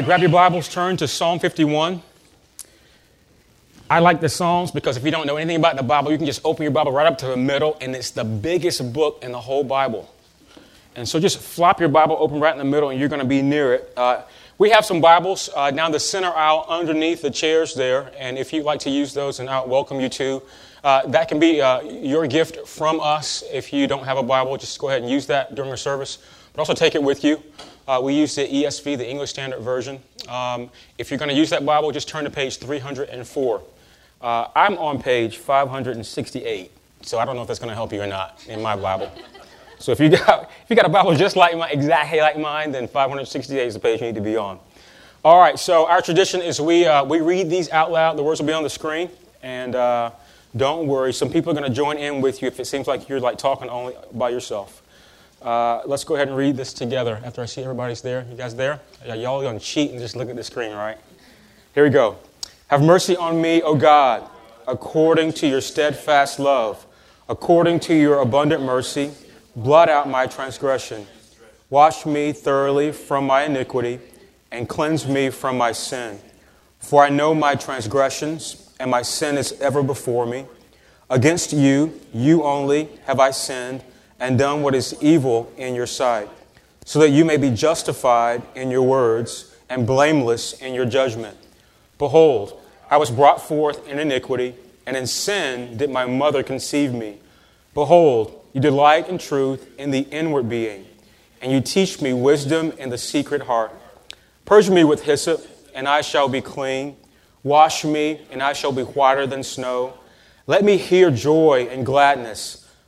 Right, grab your Bibles, turn to Psalm 51. I like the Psalms because if you don't know anything about the Bible, you can just open your Bible right up to the middle, and it's the biggest book in the whole Bible. And so just flop your Bible open right in the middle, and you're going to be near it. Uh, we have some Bibles uh, down the center aisle underneath the chairs there, and if you'd like to use those, and I welcome you to. Uh, that can be uh, your gift from us. If you don't have a Bible, just go ahead and use that during our service. But also take it with you. Uh, we use the ESV, the English Standard Version. Um, if you're going to use that Bible, just turn to page 304. Uh, I'm on page 568, so I don't know if that's going to help you or not in my Bible. So if you got if you got a Bible just like my exactly like mine, then 568 is the page you need to be on. All right. So our tradition is we uh, we read these out loud. The words will be on the screen, and uh, don't worry. Some people are going to join in with you if it seems like you're like talking only by yourself. Uh, let's go ahead and read this together. After I see everybody's there, you guys there? Yeah, y'all gonna cheat and just look at the screen, right? Here we go. Have mercy on me, O God, according to your steadfast love, according to your abundant mercy blot out my transgression. Wash me thoroughly from my iniquity and cleanse me from my sin. For I know my transgressions, and my sin is ever before me. Against you, you only, have I sinned and done what is evil in your sight, so that you may be justified in your words and blameless in your judgment. Behold, I was brought forth in iniquity, and in sin did my mother conceive me. Behold, you delight in truth in the inward being, and you teach me wisdom in the secret heart. Purge me with hyssop, and I shall be clean. Wash me, and I shall be whiter than snow. Let me hear joy and gladness.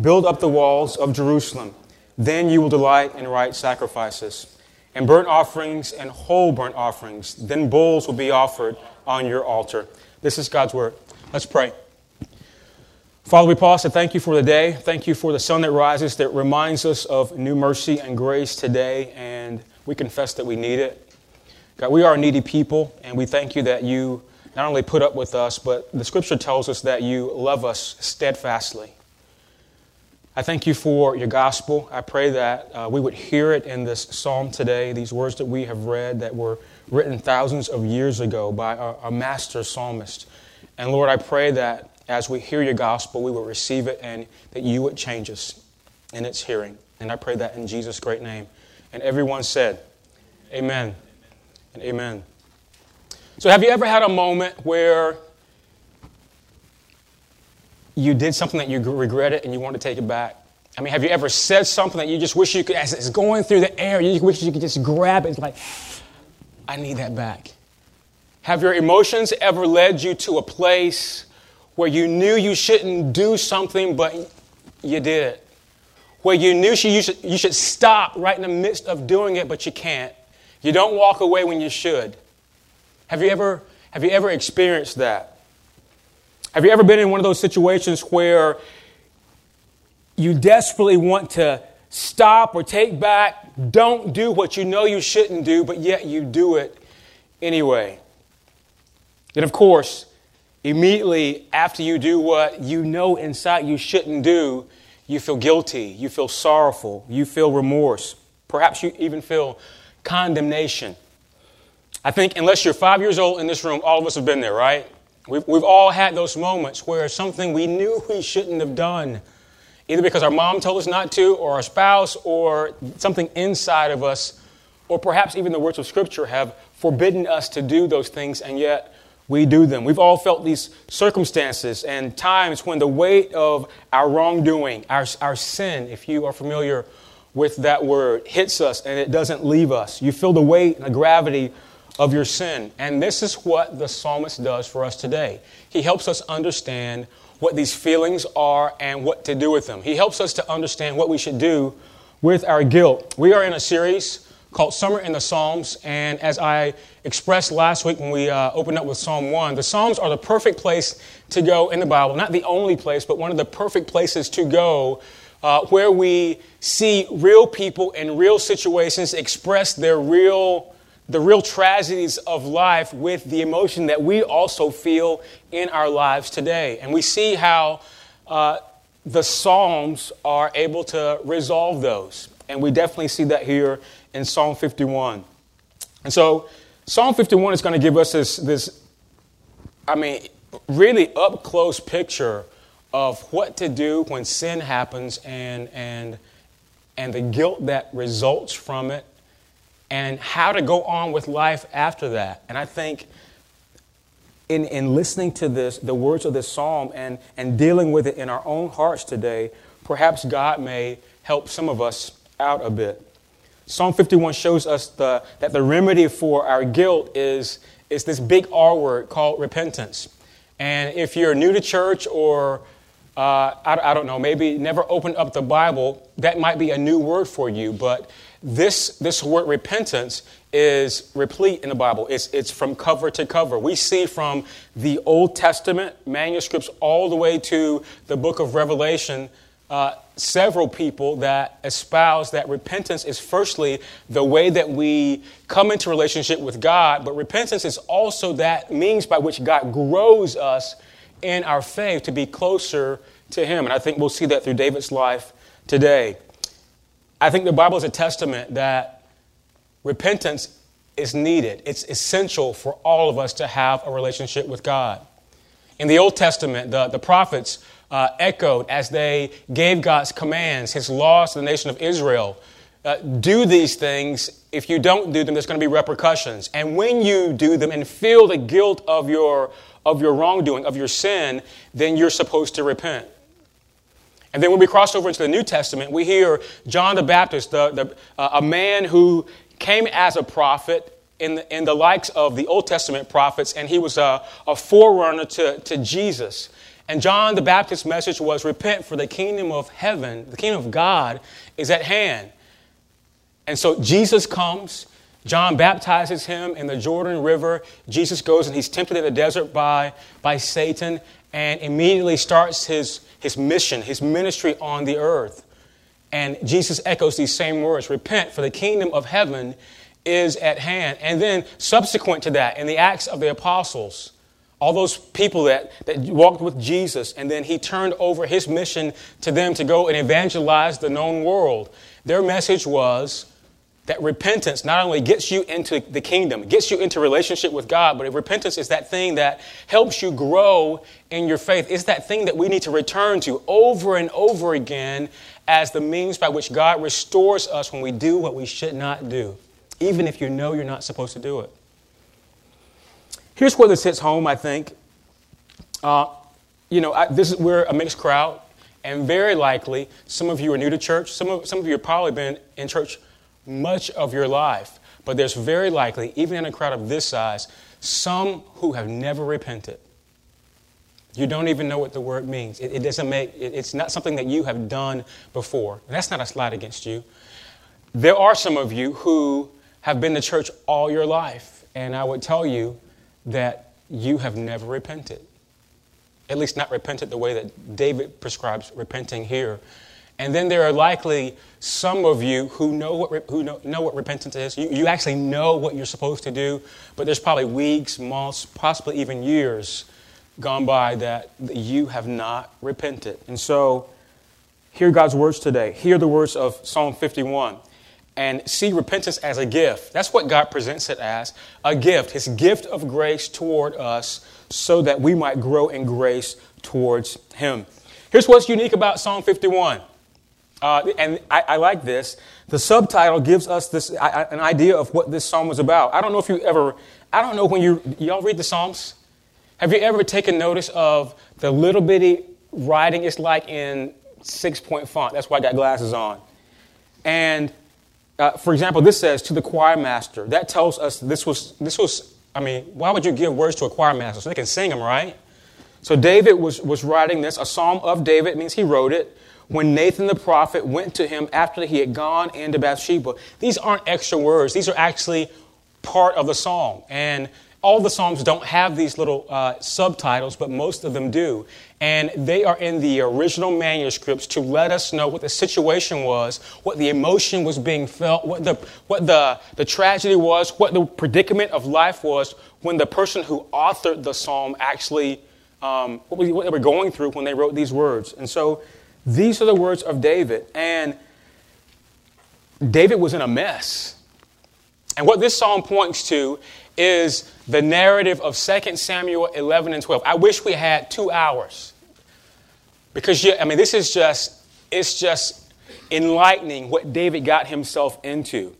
Build up the walls of Jerusalem. Then you will delight in right sacrifices and burnt offerings and whole burnt offerings. Then bulls will be offered on your altar. This is God's word. Let's pray. Father, we pause to thank you for the day. Thank you for the sun that rises that reminds us of new mercy and grace today, and we confess that we need it. God, we are a needy people, and we thank you that you not only put up with us, but the scripture tells us that you love us steadfastly. I thank you for your gospel. I pray that uh, we would hear it in this psalm today, these words that we have read that were written thousands of years ago by a, master psalmist. And Lord, I pray that as we hear your gospel, we will receive it and that you would change us in its hearing. And I pray that in Jesus' great name. And everyone said, Amen and amen. So, have you ever had a moment where you did something that you regretted and you want to take it back? I mean, have you ever said something that you just wish you could, as it's going through the air, you wish you could just grab it? It's like, I need that back. Have your emotions ever led you to a place where you knew you shouldn't do something, but you did it. Where you knew you should, you should stop right in the midst of doing it, but you can't. You don't walk away when you should. Have you ever, have you ever experienced that? Have you ever been in one of those situations where you desperately want to stop or take back, don't do what you know you shouldn't do, but yet you do it anyway? And of course, Immediately after you do what you know inside you shouldn't do, you feel guilty, you feel sorrowful, you feel remorse. Perhaps you even feel condemnation. I think, unless you're five years old in this room, all of us have been there, right? We've, we've all had those moments where something we knew we shouldn't have done, either because our mom told us not to, or our spouse, or something inside of us, or perhaps even the words of Scripture have forbidden us to do those things, and yet we do them. We've all felt these circumstances and times when the weight of our wrongdoing, our, our sin, if you are familiar with that word, hits us and it doesn't leave us. You feel the weight and the gravity of your sin. And this is what the psalmist does for us today. He helps us understand what these feelings are and what to do with them. He helps us to understand what we should do with our guilt. We are in a series called Summer in the Psalms, and as I expressed last week when we uh, opened up with Psalm 1, the Psalms are the perfect place to go in the Bible. Not the only place, but one of the perfect places to go uh, where we see real people in real situations express their real the real tragedies of life with the emotion that we also feel in our lives today. And we see how uh, the Psalms are able to resolve those. And we definitely see that here in Psalm 51. And so, Psalm 51 is going to give us this, this I mean, really up close picture of what to do when sin happens and, and, and the guilt that results from it and how to go on with life after that. And I think in, in listening to this, the words of this psalm and, and dealing with it in our own hearts today, perhaps God may help some of us out a bit. Psalm 51 shows us the, that the remedy for our guilt is, is this big R word called repentance. And if you're new to church or uh, I, I, don't know, maybe never opened up the Bible, that might be a new word for you. But this, this word repentance is replete in the Bible. It's, it's from cover to cover. We see from the Old Testament manuscripts all the way to the book of Revelation uh, several people that espouse that repentance is firstly the way that we come into relationship with God, but repentance is also that means by which God grows us in our faith to be closer to Him. And I think we'll see that through David's life today. I think the Bible is a testament that repentance is needed. It's essential for all of us to have a relationship with God. In the Old Testament, the, the prophets uh, echoed as they gave God's commands, His laws to the nation of Israel. Uh, do these things. If you don't do them, there's going to be repercussions. And when you do them and feel the guilt of your, of your wrongdoing, of your sin, then you're supposed to repent. And then when we cross over into the New Testament, we hear John the Baptist, the, the, uh, a man who came as a prophet in the, in the likes of the Old Testament prophets, and he was a, a forerunner to, to Jesus. And John the Baptist's message was repent, for the kingdom of heaven, the kingdom of God, is at hand. And so Jesus comes. John baptizes him in the Jordan River. Jesus goes and he's tempted in the desert by, by Satan and immediately starts his, his mission, his ministry on the earth. And Jesus echoes these same words Repent, for the kingdom of heaven is at hand. And then, subsequent to that, in the Acts of the Apostles, all those people that, that walked with Jesus, and then he turned over his mission to them to go and evangelize the known world. Their message was that repentance not only gets you into the kingdom, gets you into relationship with God, but repentance is that thing that helps you grow in your faith. It's that thing that we need to return to over and over again as the means by which God restores us when we do what we should not do, even if you know you're not supposed to do it. Here's where this hits home, I think. Uh, you know, I, this is we're a mixed crowd, and very likely some of you are new to church. Some of, some of you have probably been in church much of your life. But there's very likely, even in a crowd of this size, some who have never repented. You don't even know what the word means. It, it doesn't make, it, it's not something that you have done before. That's not a slight against you. There are some of you who have been to church all your life, and I would tell you that you have never repented. At least not repented the way that David prescribes repenting here. And then there are likely some of you who know what, who know, know what repentance is. You, you actually know what you're supposed to do, but there's probably weeks, months, possibly even years gone by that you have not repented. And so, hear God's words today. Hear the words of Psalm 51 and see repentance as a gift. That's what God presents it as a gift, His gift of grace toward us so that we might grow in grace towards Him. Here's what's unique about Psalm 51 Uh, and I, I, like this. The subtitle gives us this I, an idea of what this psalm was about. I don't know if you ever, I don't know when you, y'all read the Psalms? Have you ever taken notice of the little bitty writing it's like in six point font? That's why I got glasses on. And uh, for example, this says to the choir master. That tells us this was, this was, I mean, why would you give words to a choir master? So they can sing them, right? So David was, was writing this. A psalm of David means he wrote it when Nathan the prophet went to him after he had gone into Bathsheba. These aren't extra words, these are actually part of the song. And all the psalms don't have these little uh, subtitles, but most of them do. And they are in the original manuscripts to let us know what the situation was, what the emotion was being felt, what the, what the, the tragedy was, what the predicament of life was when the person who authored the psalm actually, um, what, what they were going through when they wrote these words. And so these are the words of David. And David was in a mess. And what this psalm points to is the narrative of 2 Samuel 11 and 12. I wish we had two hours. Because, I mean, this is just, it's just enlightening what David got himself into.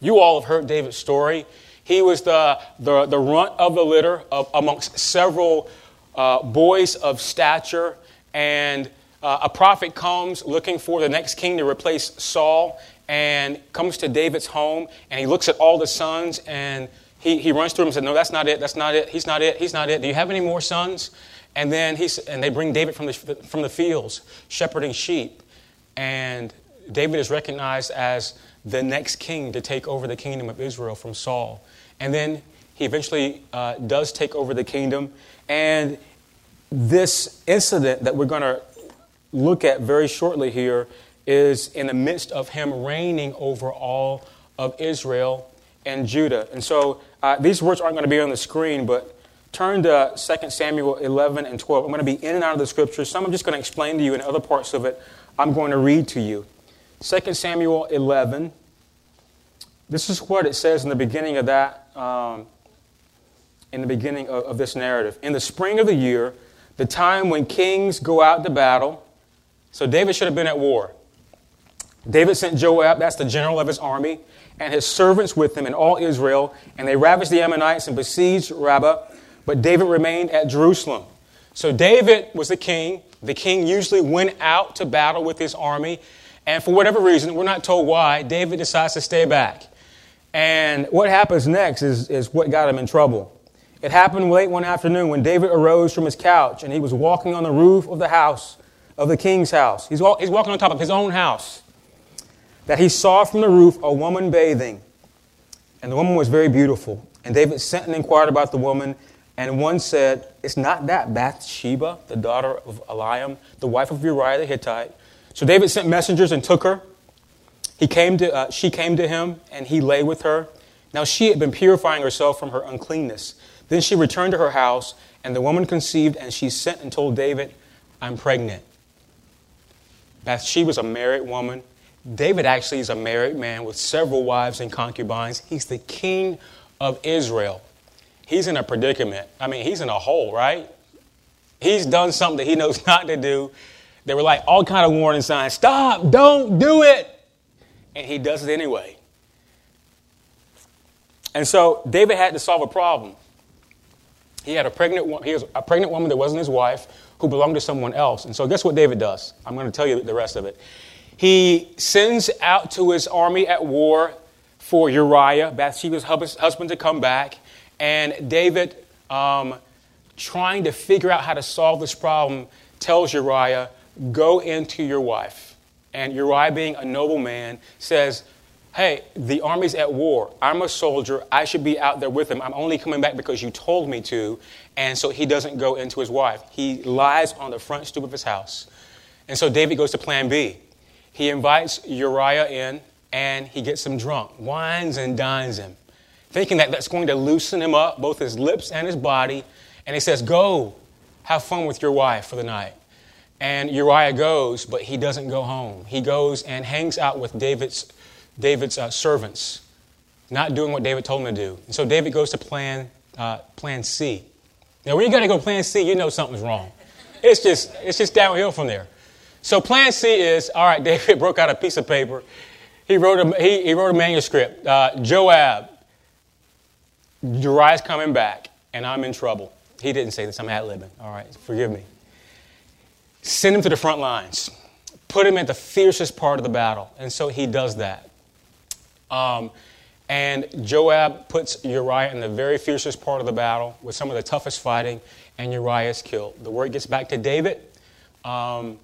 You all have heard David's story. He was the, the, the runt of the litter of, amongst several uh, boys of stature, and uh, a prophet comes looking for the next king to replace Saul and comes to David's home and he looks at all the sons and he, he runs through them and says, No, that's not it, that's not it, he's not it, he's not it. Do you have any more sons? And then he's, and they bring David from the, from the fields, shepherding sheep. And David is recognized as the next king to take over the kingdom of Israel from Saul. And then he eventually uh, does take over the kingdom. And this incident that we're going to look at very shortly here is in the midst of him reigning over all of Israel and Judah. And so uh, these words aren't going to be on the screen, but turn to 2 Samuel 11 and 12. I'm going to be in and out of the scriptures. Some I'm just going to explain to you, and other parts of it I'm going to read to you. 2 Samuel 11. This is what it says in the beginning of that, um, in the beginning of, of this narrative. In the spring of the year, the time when kings go out to battle, so David should have been at war. David sent Joab, that's the general of his army, and his servants with him and all Israel, and they ravaged the Ammonites and besieged Rabbah, but David remained at Jerusalem. So David was the king. The king usually went out to battle with his army, and for whatever reason, we're not told why, David decides to stay back. And what happens next is, is what got him in trouble. It happened late one afternoon when David arose from his couch and he was walking on the roof of the house of the king's house. He's, walk, he's walking on top of his own house. That he saw from the roof a woman bathing. And the woman was very beautiful. And David sent and inquired about the woman. And one said, It's not that Bathsheba, the daughter of Eliam, the wife of Uriah the Hittite. So David sent messengers and took her. He came to, uh, she came to him, and he lay with her. Now she had been purifying herself from her uncleanness. Then she returned to her house, and the woman conceived, and she sent and told David, I'm pregnant. Bathsheba was a married woman. David actually is a married man with several wives and concubines. He's the king of Israel. He's in a predicament. I mean, he's in a hole, right? He's done something that he knows not to do. There were like all kind of warning signs. Stop! Don't do it! And he does it anyway. And so David had to solve a problem. He had a pregnant, woman, he was a pregnant woman that wasn't his wife who belonged to someone else. And so, guess what David does? I'm going to tell you the rest of it. He sends out to his army at war for Uriah, Bathsheba's husband, to come back. And David, um, trying to figure out how to solve this problem, tells Uriah, Go into your wife. And Uriah, being a noble man, says, Hey, the army's at war. I'm a soldier. I should be out there with them. I'm only coming back because you told me to. And so he doesn't go into his wife. He lies on the front stoop of his house. And so David goes to plan B. He invites Uriah in and he gets him drunk, wines and dines him, thinking that that's going to loosen him up, both his lips and his body. And he says, Go, have fun with your wife for the night. And Uriah goes, but he doesn't go home. He goes and hangs out with David's David's uh, servants, not doing what David told them to do. And so David goes to plan, uh, plan C. Now, when you got to go plan C, you know something's wrong. It's just, it's just downhill from there. So plan C is all right. David broke out a piece of paper. He wrote a he, he wrote a manuscript. Uh, Joab, Uriah's coming back, and I'm in trouble. He didn't say this. I'm ad libbing. All right, forgive me. Send him to the front lines. Put him at the fiercest part of the battle, and so he does that. Um, and Joab puts Uriah in the very fiercest part of the battle with some of the toughest fighting, and Uriah is killed. The word gets back to David. Um,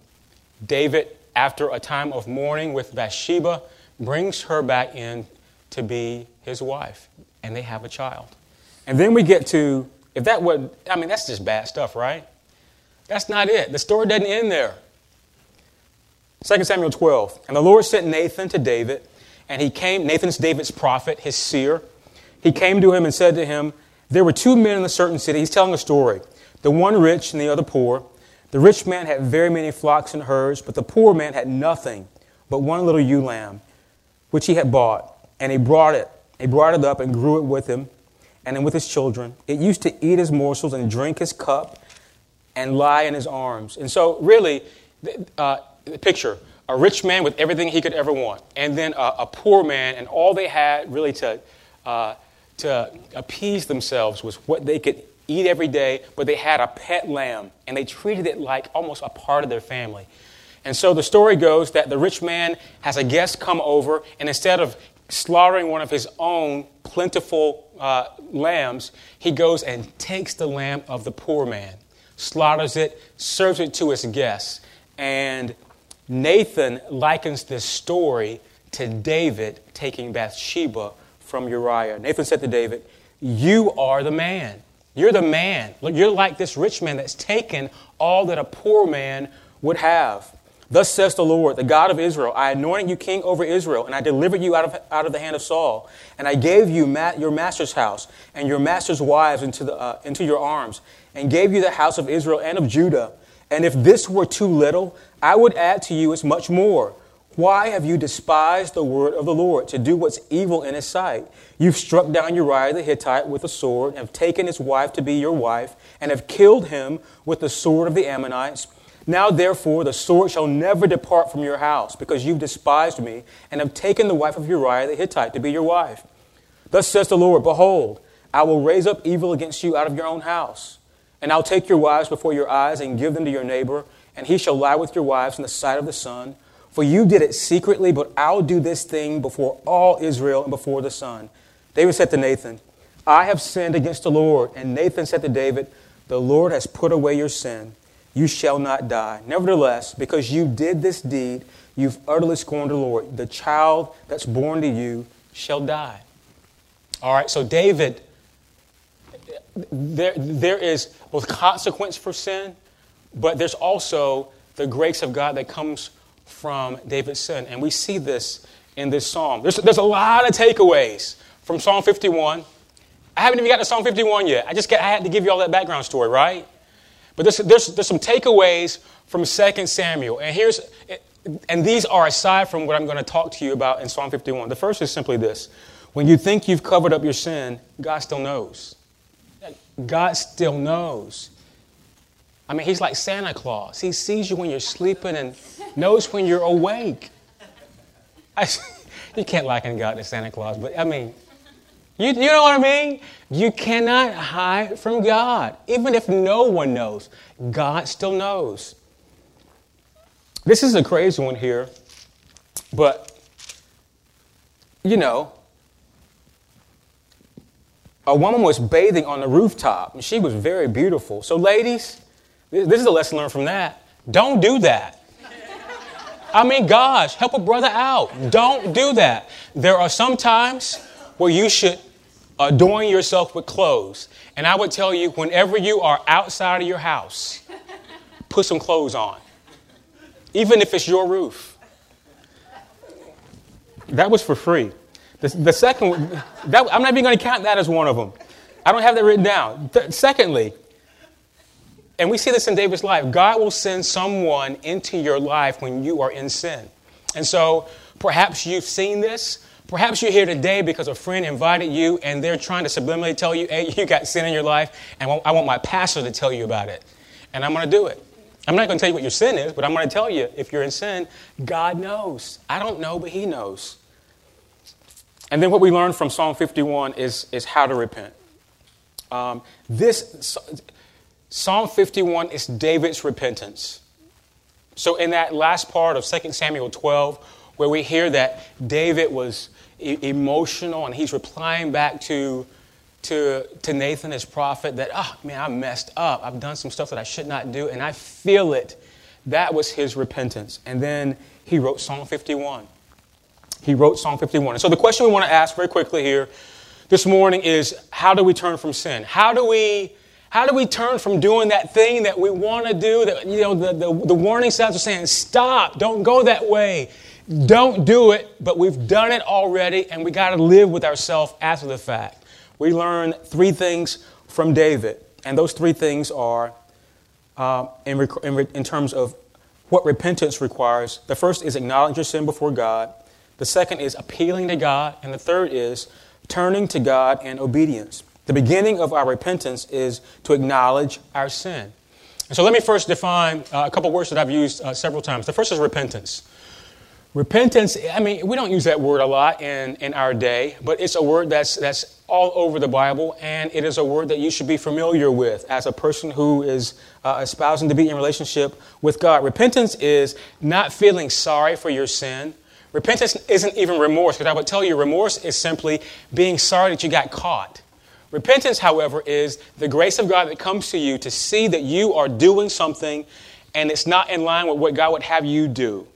David, after a time of mourning with Bathsheba, brings her back in to be his wife, and they have a child. And then we get to, if that would, I mean, that's just bad stuff, right? That's not it. The story doesn't end there. 2 Samuel 12. And the Lord sent Nathan to David, and he came, Nathan's David's prophet, his seer. He came to him and said to him, There were two men in a certain city. He's telling a story. The one rich and the other poor. The rich man had very many flocks and herds, but the poor man had nothing but one little ewe lamb, which he had bought. And he brought it. He brought it up and grew it with him and then with his children. It used to eat his morsels and drink his cup and lie in his arms. And so, really, uh, the picture a rich man with everything he could ever want, and then a, a poor man, and all they had really to, uh, to appease themselves was what they could eat every day, but they had a pet lamb, and they treated it like almost a part of their family. And so the story goes that the rich man has a guest come over, and instead of slaughtering one of his own plentiful uh, lambs, he goes and takes the lamb of the poor man, slaughters it, serves it to his guests. And Nathan likens this story to David taking Bathsheba from Uriah. Nathan said to David, You are the man. You're the man. You're like this rich man that's taken all that a poor man would have. Thus says the Lord, the God of Israel I anointed you king over Israel, and I delivered you out of, out of the hand of Saul. And I gave you ma- your master's house and your master's wives into, the, uh, into your arms, and gave you the house of Israel and of Judah. And if this were too little, I would add to you as much more. Why have you despised the word of the Lord to do what's evil in his sight? You've struck down Uriah the Hittite with a sword, and have taken his wife to be your wife, and have killed him with the sword of the Ammonites. Now, therefore, the sword shall never depart from your house, because you've despised me, and have taken the wife of Uriah the Hittite to be your wife. Thus says the Lord Behold, I will raise up evil against you out of your own house, and I'll take your wives before your eyes and give them to your neighbor, and he shall lie with your wives in the sight of the sun for you did it secretly, but I'll do this thing before all Israel and before the sun. David said to Nathan, I have sinned against the Lord. And Nathan said to David, The Lord has put away your sin. You shall not die. Nevertheless, because you did this deed, you've utterly scorned the Lord. The child that's born to you shall die. All right, so David, there, there is both consequence for sin, but there's also the grace of God that comes from David's sin. And we see this in this psalm. There's, there's a lot of takeaways from Psalm 51. I haven't even gotten to Psalm 51 yet. I just I had to give you all that background story, right? But there's, there's, there's some takeaways from 2 Samuel. And here's and these are aside from what I'm going to talk to you about in Psalm 51. The first is simply this. When you think you've covered up your sin, God still knows. God still knows. I mean, he's like Santa Claus. He sees you when you're sleeping and knows when you're awake. I, you can't liken God to Santa Claus, but I mean, you, you know what I mean? You cannot hide from God. Even if no one knows, God still knows. This is a crazy one here, but you know, a woman was bathing on the rooftop and she was very beautiful. So, ladies, this is a lesson learned from that. Don't do that. I mean, gosh, help a brother out. Don't do that. There are some times where you should adorn yourself with clothes. And I would tell you, whenever you are outside of your house, put some clothes on, even if it's your roof. That was for free. The, the second, that, I'm not even going to count that as one of them. I don't have that written down. Th- secondly, and we see this in David's life. God will send someone into your life when you are in sin. And so perhaps you've seen this. Perhaps you're here today because a friend invited you and they're trying to subliminally tell you, hey, you got sin in your life, and I want my pastor to tell you about it. And I'm going to do it. I'm not going to tell you what your sin is, but I'm going to tell you if you're in sin, God knows. I don't know, but He knows. And then what we learn from Psalm 51 is, is how to repent. Um, this Psalm 51 is David's repentance. So in that last part of 2 Samuel 12, where we hear that David was e- emotional and he's replying back to, to, to Nathan, his prophet, that, oh man, I messed up. I've done some stuff that I should not do, and I feel it. That was his repentance. And then he wrote Psalm 51. He wrote Psalm 51. And so the question we want to ask very quickly here this morning is how do we turn from sin? How do we how do we turn from doing that thing that we want to do? That you know, the, the, the warning signs are saying, stop, don't go that way. Don't do it, but we've done it already, and we got to live with ourselves after the fact. We learn three things from David, and those three things are uh, in, rec- in, re- in terms of what repentance requires. The first is acknowledge your sin before God. The second is appealing to God. And the third is turning to God in obedience. The beginning of our repentance is to acknowledge our sin. And so let me first define uh, a couple words that I've used uh, several times. The first is repentance. Repentance, I mean, we don't use that word a lot in, in our day, but it's a word that's, that's all over the Bible, and it is a word that you should be familiar with as a person who is uh, espousing to be in relationship with God. Repentance is not feeling sorry for your sin. Repentance isn't even remorse, because I would tell you remorse is simply being sorry that you got caught. Repentance, however, is the grace of God that comes to you to see that you are doing something and it's not in line with what God would have you do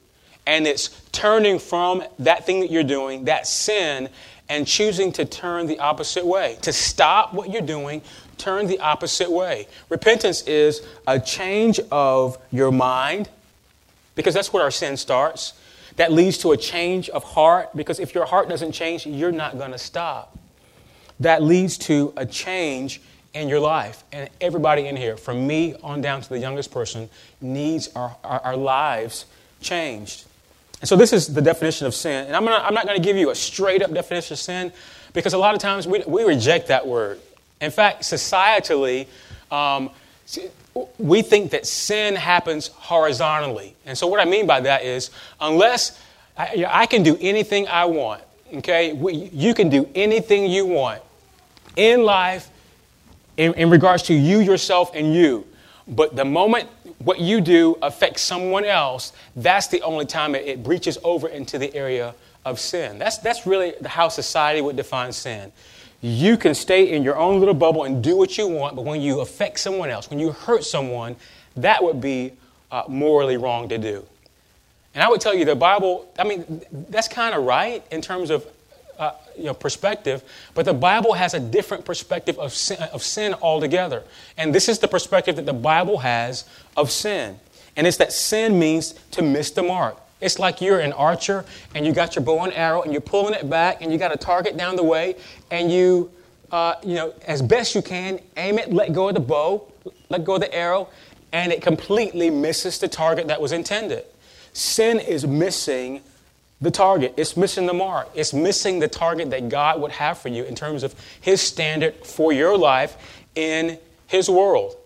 and it's turning from that thing that you're doing, that sin, and choosing to turn the opposite way. To stop what you're doing, turn the opposite way. Repentance is a change of your mind, because that's where our sin starts. That leads to a change of heart, because if your heart doesn't change, you're not going to stop. That leads to a change in your life. And everybody in here, from me on down to the youngest person, needs our, our, our lives changed. And so this is the definition of sin. And I'm, gonna, I'm not going to give you a straight up definition of sin because a lot of times we, we reject that word. In fact, societally, um, we think that sin happens horizontally. And so what I mean by that is unless I, I can do anything I want, okay? We, you can do anything you want in life in, in regards to you, yourself, and you. But the moment what you do affects someone else, that's the only time it, it breaches over into the area of sin. That's, that's really how society would define sin. You can stay in your own little bubble and do what you want, but when you affect someone else, when you hurt someone, that would be uh, morally wrong to do. And I would tell you the Bible, I mean, that's kind of right in terms of you know, perspective, but the Bible has a different perspective of sin, of sin altogether. And this is the perspective that the Bible has of sin. And it's that sin means to miss the mark. It's like you're an archer and you got your bow and arrow and you're pulling it back and you got a target down the way and you, uh, you know, as best you can, aim it, let go of the bow, let go of the arrow, and it completely misses the target that was intended. Sin is missing the target. It's missing the mark. It's missing the target that God would have for you in terms of His standard for your life in His world.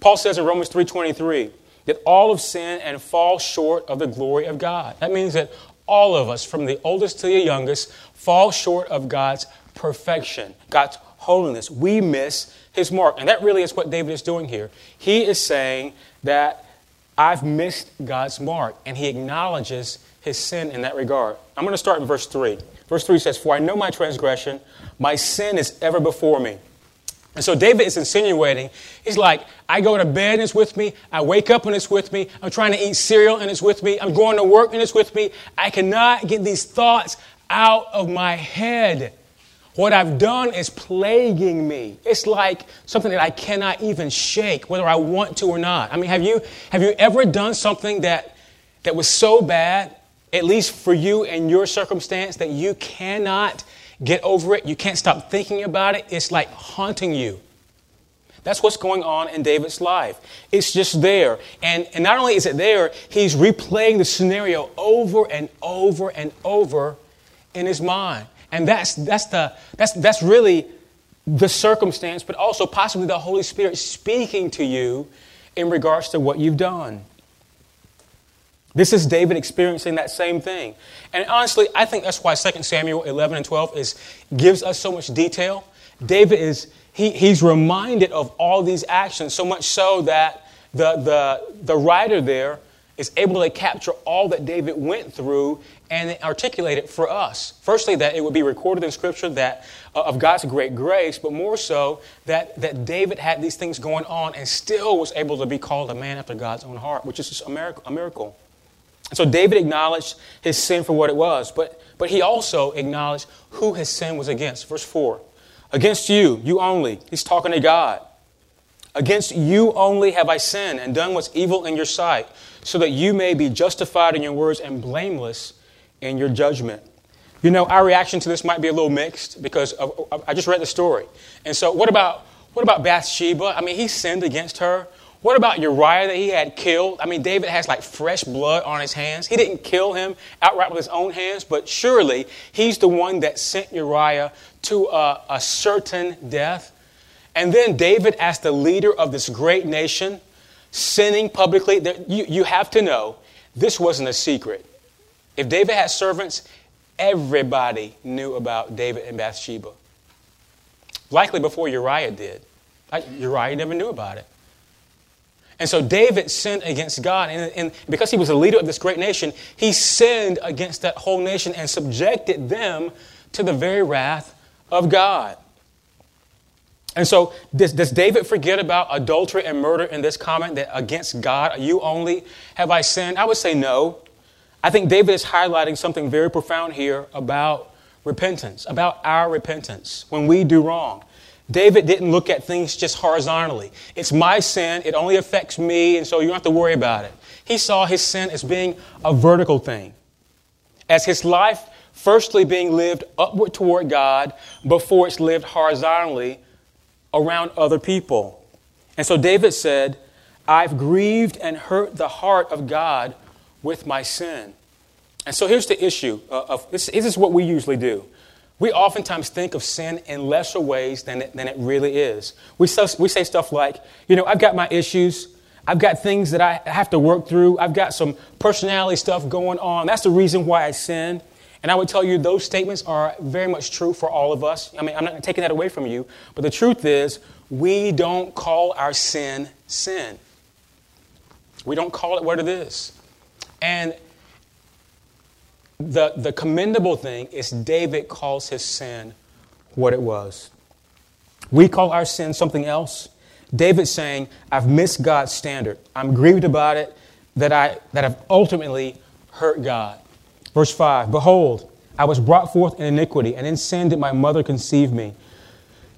Paul says in Romans 3:23 that all of sin and fall short of the glory of God. That means that all of us, from the oldest to the youngest, fall short of God's perfection, God's holiness. We miss His mark. And that really is what David is doing here. He is saying that I've missed God's mark, and he acknowledges his sin in that regard. I'm going to start in verse 3. Verse 3 says, For I know my transgression, my sin is ever before me. And so David is insinuating, he's like, I go to bed and it's with me. I wake up and it's with me. I'm trying to eat cereal and it's with me. I'm going to work and it's with me. I cannot get these thoughts out of my head. What I've done is plaguing me. It's like something that I cannot even shake, whether I want to or not. I mean, have you, have you ever done something that, that was so bad at least for you and your circumstance, that you cannot get over it. You can't stop thinking about it. It's like haunting you. That's what's going on in David's life. It's just there. And, and not only is it there, he's replaying the scenario over and over and over in his mind. And that's, that's, the, that's, that's really the circumstance, but also possibly the Holy Spirit speaking to you in regards to what you've done. This is David experiencing that same thing. And honestly, I think that's why 2 Samuel 11 and 12 is, gives us so much detail. David is, he, he's reminded of all these actions, so much so that the, the, the writer there is able to capture all that David went through and articulate it for us. Firstly, that it would be recorded in Scripture that uh, of God's great grace, but more so that, that David had these things going on and still was able to be called a man after God's own heart, which is just a miracle. A miracle. So David acknowledged his sin for what it was, but, but he also acknowledged who his sin was against. Verse 4 Against you, you only. He's talking to God. Against you only have I sinned and done what's evil in your sight, so that you may be justified in your words and blameless in your judgment. You know, our reaction to this might be a little mixed because of, I just read the story. And so, what about, what about Bathsheba? I mean, he sinned against her. What about Uriah that he had killed? I mean, David has like fresh blood on his hands. He didn't kill him outright with his own hands, but surely he's the one that sent Uriah to a, a certain death. And then David, as the leader of this great nation, sinning publicly, you, you have to know this wasn't a secret. If David had servants, everybody knew about David and Bathsheba. Likely before Uriah did. Uriah never knew about it. And so David sinned against God. And, and, because he was a leader of this great nation, he sinned against that whole nation and subjected them to the very wrath of God. And so, does, does David forget about adultery and murder in this comment that against God, you only have I sinned? I would say no. I think David is highlighting something very profound here about repentance, about our repentance when we do wrong. David didn't look at things just horizontally. It's my sin, it only affects me, and so you don't have to worry about it. He saw his sin as being a vertical thing, as his life firstly being lived upward toward God before it's lived horizontally around other people. And so David said, I've grieved and hurt the heart of God with my sin. And so here's the issue uh, of this, this is what we usually do. We oftentimes think of sin in lesser ways than it, than it really is. We, we say stuff like, you know, I've got my issues. I've got things that I have to work through. I've got some personality stuff going on. That's the reason why I sin. And I would tell you those statements are very much true for all of us. I mean, I'm not taking that away from you. But the truth is, we don't call our sin sin. We don't call it what it is. And the, the commendable thing is David calls his sin what it was. We call our sin something else. David's saying, I've missed God's standard. I'm grieved about it, that, I, that I've ultimately hurt God. Verse 5 Behold, I was brought forth in iniquity, and in sin did my mother conceive me.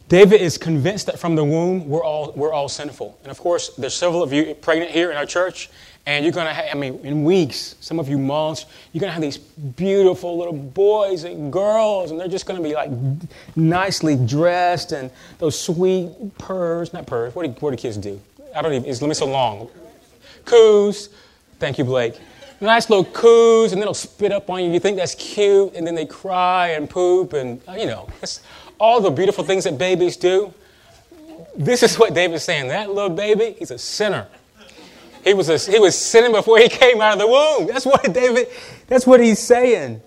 David is convinced that from the womb we're all, we're all sinful. And of course, there's several of you pregnant here in our church, and you're going to have, I mean, in weeks, some of you months, you're going to have these beautiful little boys and girls, and they're just going to be like nicely dressed and those sweet purrs, not purrs, what do, what do kids do? I don't even, it's let me so long. Coos. Thank you, Blake. Nice little coos, and then they'll spit up on you. You think that's cute, and then they cry and poop, and, uh, you know, all the beautiful things that babies do. This is what David's saying. That little baby, he's a sinner. He was, a, he was sinning before he came out of the womb. That's what David, that's what he's saying.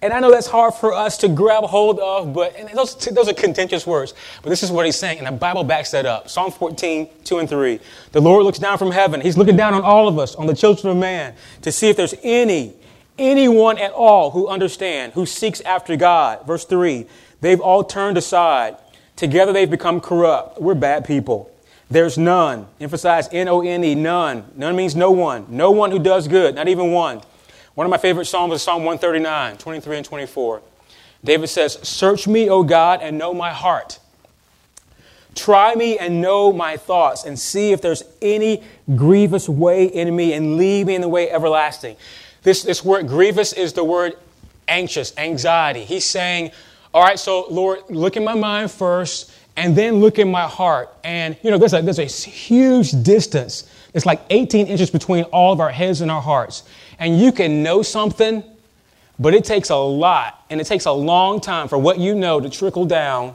And I know that's hard for us to grab hold of, but those, those are contentious words. But this is what he's saying, and the Bible backs that up. Psalm 14, 2 and 3. The Lord looks down from heaven. He's looking down on all of us, on the children of man, to see if there's any, anyone at all who understand, who seeks after God. Verse 3. They've all turned aside. Together they've become corrupt. We're bad people. There's none. Emphasize N O N E, none. None means no one. No one who does good, not even one. One of my favorite Psalms is Psalm 139, 23 and 24. David says, Search me, O God, and know my heart. Try me and know my thoughts, and see if there's any grievous way in me, and lead me in the way everlasting. This, this word grievous is the word anxious, anxiety. He's saying, All right, so Lord, look in my mind first and then look in my heart. And, you know, there's a, there's a huge distance. It's like 18 inches between all of our heads and our hearts. And you can know something, but it takes a lot, and it takes a long time for what you know to trickle down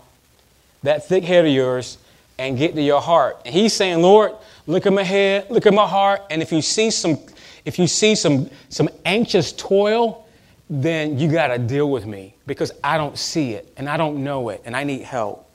that thick head of yours and get to your heart. And he's saying, Lord, look at my head, look at my heart, and if you see some, if you see some, some anxious toil, then you got to deal with me because I don't see it and I don't know it and I need help.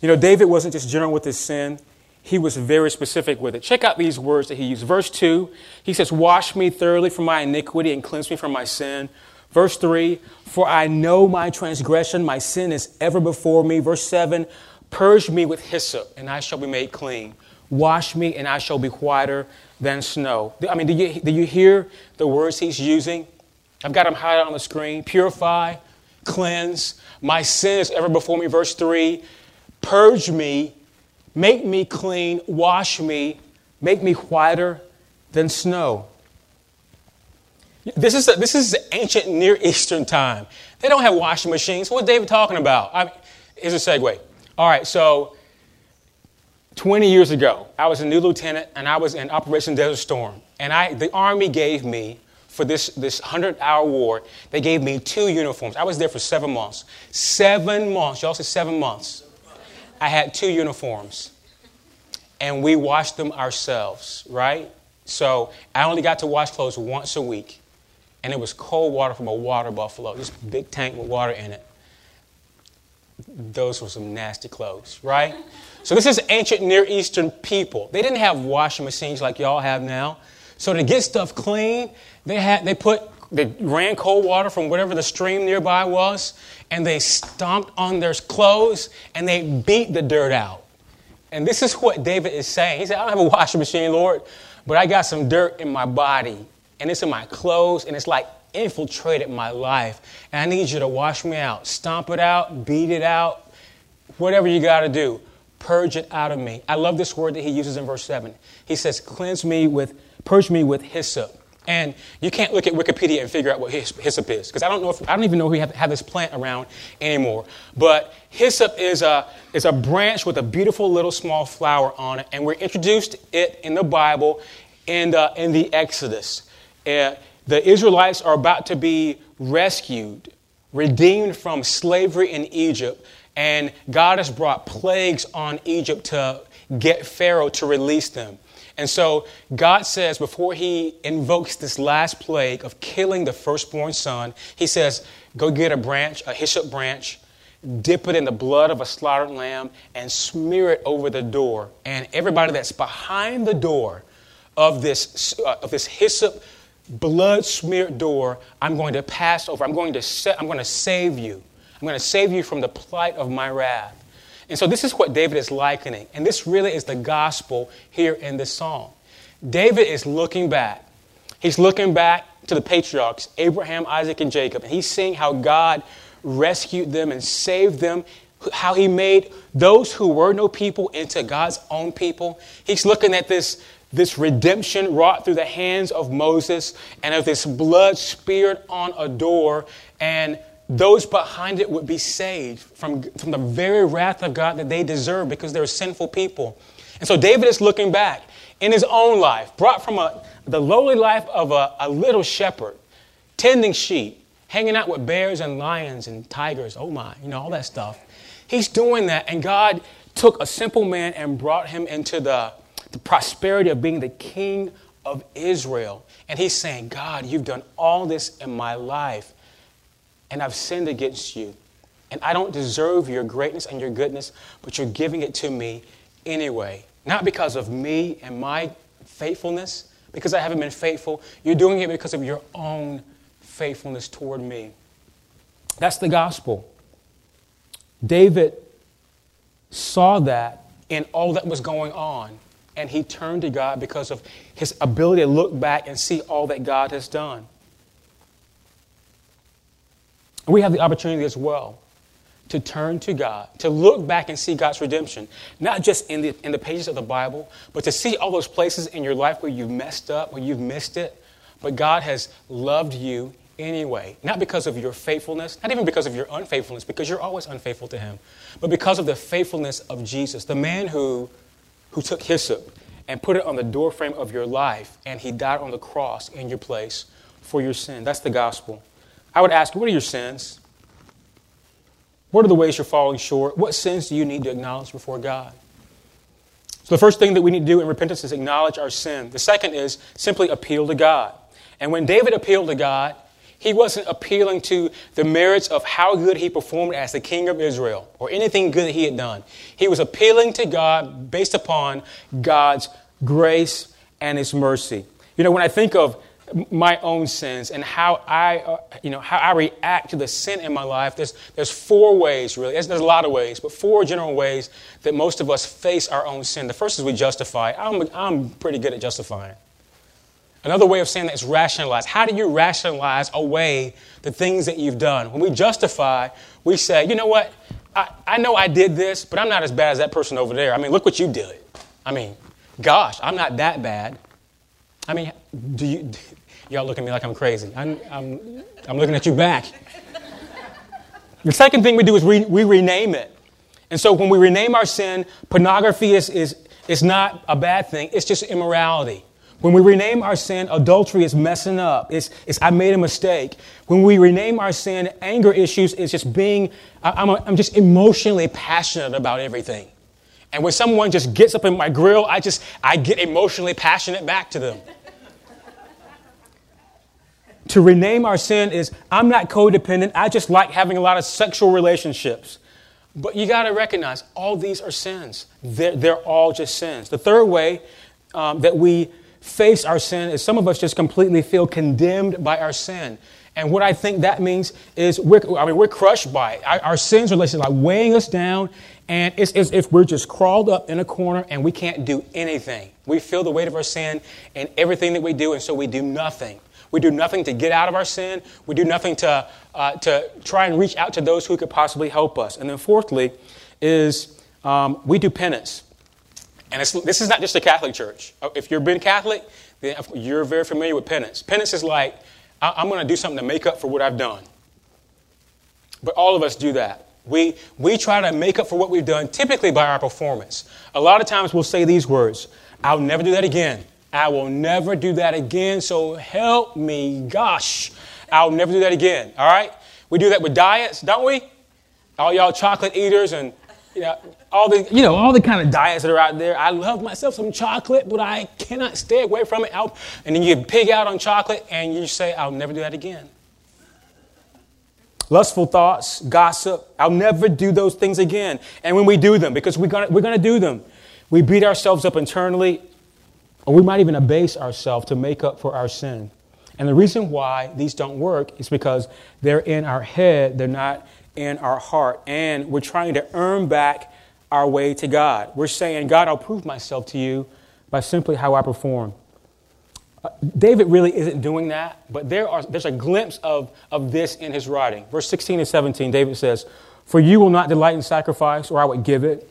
You know, David wasn't just general with his sin, he was very specific with it. Check out these words that he used. Verse 2, he says, Wash me thoroughly from my iniquity and cleanse me from my sin. Verse 3, For I know my transgression, my sin is ever before me. Verse 7, Purge me with hyssop, and I shall be made clean. Wash me, and I shall be whiter than snow. I mean, do you, do you hear the words he's using? I've got them highlighted on the screen. Purify, cleanse. My sin is ever before me. Verse 3 Purge me, make me clean, wash me, make me whiter than snow. This is, a, this is ancient Near Eastern time. They don't have washing machines. What's David talking about? I here's a segue. All right, so 20 years ago, I was a new lieutenant and I was in Operation Desert Storm. And I, the Army gave me, for this, this 100 hour war, they gave me two uniforms. I was there for seven months. Seven months. Y'all say seven months. I had two uniforms. And we washed them ourselves, right? So I only got to wash clothes once a week. And it was cold water from a water buffalo, a big tank with water in it those were some nasty clothes, right? So this is ancient Near Eastern people. They didn't have washing machines like y'all have now. So to get stuff clean, they had they put they ran cold water from whatever the stream nearby was, and they stomped on their clothes and they beat the dirt out. And this is what David is saying. He said, I don't have a washing machine, Lord, but I got some dirt in my body, and it's in my clothes, and it's like infiltrated my life. And I need you to wash me out. Stomp it out, beat it out, whatever you got to do. Purge it out of me. I love this word that he uses in verse 7. He says, Cleanse me with, purge me with hyssop. And you can't look at Wikipedia and figure out what hyssop is, because I don't know if, I don't even know if we have, have this plant around anymore. But hyssop is a, is a branch with a beautiful little small flower on it, and we're introduced it in the Bible in the, in the Exodus. Uh, the Israelites are about to be rescued, redeemed from slavery in Egypt, and God has brought plagues on Egypt to get Pharaoh to release them. And so God says, before he invokes this last plague of killing the firstborn son, he says, Go get a branch, a hyssop branch, dip it in the blood of a slaughtered lamb, and smear it over the door. And everybody that's behind the door of this, uh, of this hyssop blood smeared door I'm going to pass over. I'm going to, sa- I'm going to save you. I'm going to save you from the plight of my wrath. And so this is what David is likening. And this really is the gospel here in this song. David is looking back. He's looking back to the patriarchs, Abraham, Isaac, and Jacob. And he's seeing how God rescued them and saved them, how he made those who were no people into God's own people. He's looking at this this redemption wrought through the hands of Moses and of this blood speared on a door, and those behind it would be saved from, from the very wrath of God that they deserve because they're sinful people. And so David is looking back in his own life, brought from a, the lowly life of a, a little shepherd, tending sheep, hanging out with bears and lions and tigers, oh my, you know, all that stuff. He's doing that, and God took a simple man and brought him into the the prosperity of being the king of Israel. And he's saying, God, you've done all this in my life, and I've sinned against you. And I don't deserve your greatness and your goodness, but you're giving it to me anyway. Not because of me and my faithfulness, because I haven't been faithful. You're doing it because of your own faithfulness toward me. That's the gospel. David saw that in all that was going on and he turned to God because of his ability to look back and see all that God has done. We have the opportunity as well to turn to God, to look back and see God's redemption, not just in the, in the pages of the Bible, but to see all those places in your life where you've messed up, where you've missed it, but God has loved you anyway. Not because of your faithfulness, not even because of your unfaithfulness, because you're always unfaithful to Him, but because of the faithfulness of Jesus, the man who who took hyssop and put it on the doorframe of your life, and he died on the cross in your place for your sin. That's the gospel. I would ask, what are your sins? What are the ways you're falling short? What sins do you need to acknowledge before God? So the first thing that we need to do in repentance is acknowledge our sin. The second is simply appeal to God. And when David appealed to God, he wasn't appealing to the merits of how good he performed as the king of Israel or anything good that he had done. He was appealing to God based upon God's grace and his mercy. You know, when I think of my own sins and how I, uh, you know, how I react to the sin in my life, there's, there's four ways, really. There's, there's, a lot of ways, but four general ways that most of us face our own sin. The first is we justify. I'm, I'm pretty good at justifying. Another way of saying that is rationalize. How do you rationalize away the things that you've done? When we justify, we say, you know what? I, I know I did this, but I'm not as bad as that person over there. I mean, look what you did. I mean, gosh, I'm not that bad. I mean, do you, y'all look at me like I'm crazy. I'm, I'm, I'm looking at you back. The second thing we do is we, we rename it. And so when we rename our sin, pornography is, is, is not a bad thing, it's just immorality. When we rename our sin, adultery is messing up. It's, it's I made a mistake. When we rename our sin, anger issues is just being, I, am I'm just emotionally passionate about everything. And when someone just gets up in my grill, I just, I get emotionally passionate back to them. To rename our sin is I'm not codependent. I just like having a lot of sexual relationships. But you got to recognize all these are sins. They're, they're all just sins. The third way um, that we face our sin is some of us just completely feel condemned by our sin. And what I think that means is we're, I mean, we're crushed by it. Our, our sins are like weighing us down, and it's as if we're just crawled up in a corner and we can't do anything. We feel the weight of our sin and everything that we do, and so we do nothing. We do nothing to get out of our sin. We do nothing to, uh, to try and reach out to those who could possibly help us. And then, fourthly, is um, we do penance. And this is not just a Catholic church. Uh, if you've been Catholic, then you're very familiar with penance. Penance is like, I'm going to do something to make up for what I've done. But all of us do that. We, we try to make up for what we've done, typically by our performance. A lot of times we'll say these words I'll never do that again. I will never do that again. So help me, gosh. I'll never do that again. All right? We do that with diets, don't we? All y'all chocolate eaters and you know, all the you know all the kind of diets that are out there. I love myself some chocolate, but I cannot stay away from it. I'll, and then you pig out on chocolate, and you say, "I'll never do that again." Lustful thoughts, gossip. I'll never do those things again. And when we do them, because we're gonna, we're gonna do them, we beat ourselves up internally or we might even abase ourselves to make up for our sin. And the reason why these don't work is because they're in our head, they're not in our heart. And we're trying to earn back our way to God. We're saying, God, I'll prove myself to you by simply how I perform. Uh, David really isn't doing that, but there are, there's a glimpse of, of this in his writing. Verse 16 and 17, David says, For you will not delight in sacrifice, or I would give it.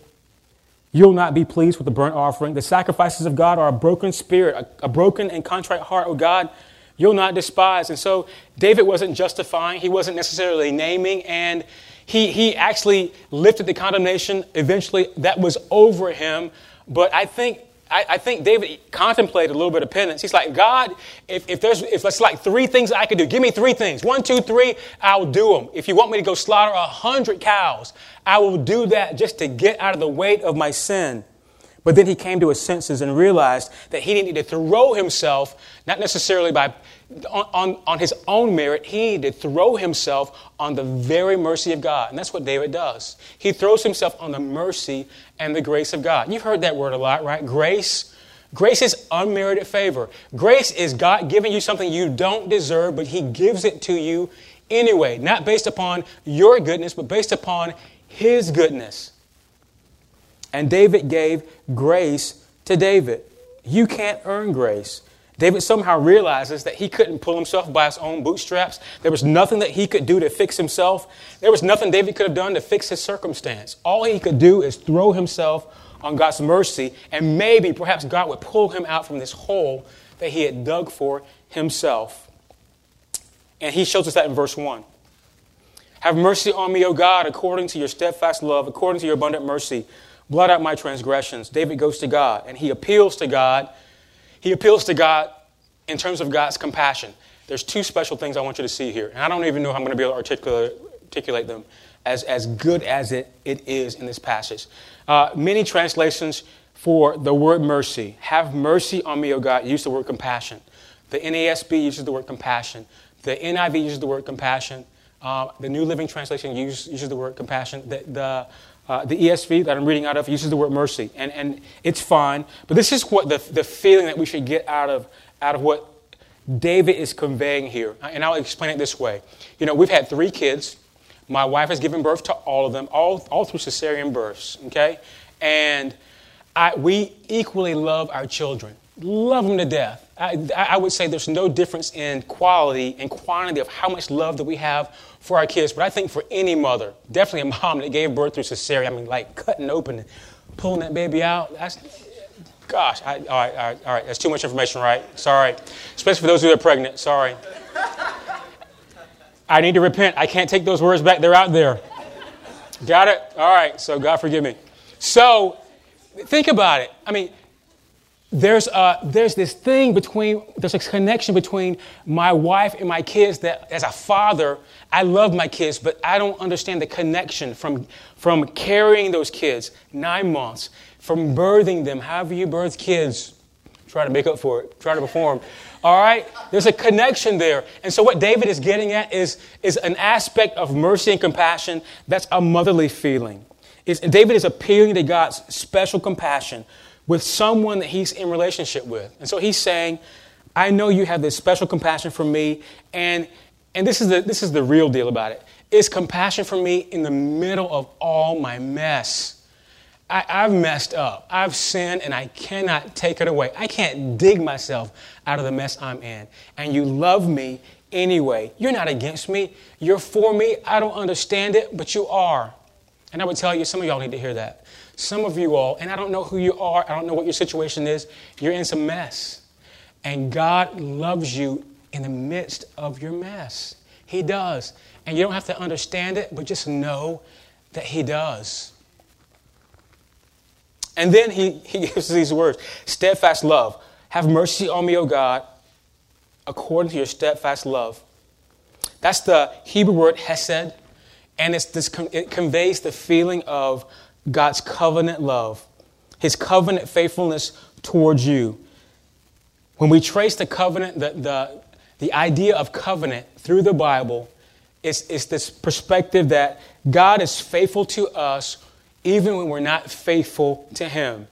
You'll not be pleased with the burnt offering. The sacrifices of God are a broken spirit, a, a broken and contrite heart, oh God, you'll not despise. And so David wasn't justifying, he wasn't necessarily naming, and he, he actually lifted the condemnation eventually that was over him. But I think I, I, think David contemplated a little bit of penance. He's like, God, if, if there's if it's like three things I could do, give me three things. One, two, three, I'll do them. If you want me to go slaughter a hundred cows, I will do that just to get out of the weight of my sin. But then he came to his senses and realized that he didn't need to throw himself, not necessarily by on, on, on, his own merit, he needed to throw himself on the very mercy of God. And that's what David does. He throws himself on the mercy and the grace of God. You've heard that word a lot, right? Grace. Grace is unmerited favor. Grace is God giving you something you don't deserve, but he gives it to you anyway, not based upon your goodness, but based upon his goodness. And David gave grace to David. You can't earn grace. David somehow realizes that he couldn't pull himself by his own bootstraps. There was nothing that he could do to fix himself. There was nothing David could have done to fix his circumstance. All he could do is throw himself on God's mercy, and maybe, perhaps, God would pull him out from this hole that he had dug for himself. And he shows us that in verse 1. Have mercy on me, O God, according to your steadfast love, according to your abundant mercy. Blot out my transgressions. David goes to God and he appeals to God. He appeals to God in terms of God's compassion. There's two special things I want you to see here. And I don't even know how I'm going to be able to articulate, articulate them as, as good as it, it is in this passage. Uh, many translations for the word mercy. Have mercy on me, O God. Use the word compassion. The NASB uses the word compassion. The NIV uses the word compassion. Uh, the New Living Translation uses, uses the word compassion. The, the, uh, the ESV that I'm reading out of uses the word mercy. And, and it's fine. But this is what the, the feeling that we should get out of, out of what David is conveying here. And I'll explain it this way. You know, we've had three kids. My wife has given birth to all of them, all, all through cesarean births, okay? And I, we equally love our children, love them to death. I, I, would say there's no difference in quality and quantity of how much love that we have for our kids. But I think for any mother, definitely a mom that gave birth through cesarean, I mean, like cutting open and pulling that baby out, that's, gosh, I, all, right, all, right, all right, that's too much information, right? Sorry. Especially for those who are pregnant, sorry. I need to repent. I can't take those words back. They're out there. Got it? All right, so God forgive me. So, think about it. I mean, there's, a, there's this thing between, there's a connection between my wife and my kids that as a father, I love my kids, but I don't understand the connection from, from carrying those kids nine months, from birthing them, however you birth kids. Try to make up for it, try to perform. All right? There's a connection there. And so, what David is getting at is, is an aspect of mercy and compassion that's a motherly feeling. It's, David is appealing to God's special compassion with someone that he's in relationship with. And so he's saying, I know you have this special compassion for me, and, and this, is the, this is the real deal about it. It's compassion for me in the middle of all my mess. I, have messed up. I've sinned, and I cannot take it away. I can't dig myself out of the mess I'm in. And you love me anyway. You're not against me. You're for me. I don't understand it, but you are. And I would tell you, some of y'all need to hear that. Some of you all, and I don't know who you are, I don't know what your situation is, you're in some mess. And God loves you in the midst of your mess. He does. And you don't have to understand it, but just know that He does. And then he, he gives these words steadfast love. Have mercy on me, O God, according to your steadfast love. That's the Hebrew word hesed, and it's this, it conveys the feeling of God's covenant love, his covenant faithfulness towards you. When we trace the covenant, the, the, the idea of covenant through the Bible, is, it's this perspective that God is faithful to us even when we're not faithful to him.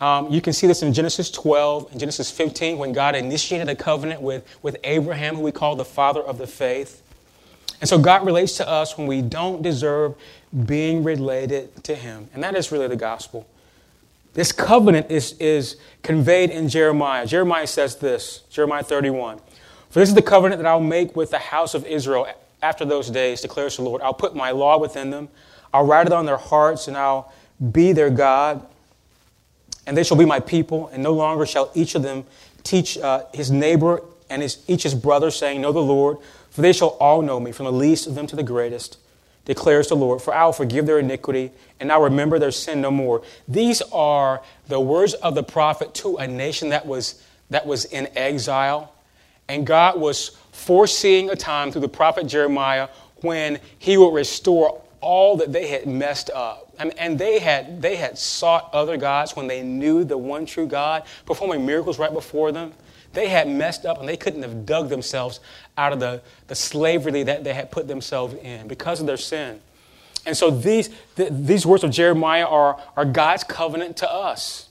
Um, you can see this in Genesis 12 and Genesis 15 when God initiated a covenant with, with Abraham, who we call the father of the faith. And so God relates to us when we don't deserve being related to Him. And that is really the gospel. This covenant is, is conveyed in Jeremiah. Jeremiah says this Jeremiah 31. For this is the covenant that I'll make with the house of Israel after those days, declares the Lord. I'll put my law within them, I'll write it on their hearts, and I'll be their God. And they shall be my people, and no longer shall each of them teach uh, his neighbor and his, each his brother, saying, Know the Lord, for they shall all know me, from the least of them to the greatest declares the Lord, for I will forgive their iniquity and I'll remember their sin no more. These are the words of the prophet to a nation that was, that was in exile. And God was foreseeing a time through the prophet Jeremiah when he would restore all that they had messed up. And, and they, had, they had sought other gods when they knew the one true God, performing miracles right before them. They had messed up and they couldn't have dug themselves out of the, the slavery that they had put themselves in because of their sin. And so these, th- these words of Jeremiah are, are God's covenant to us.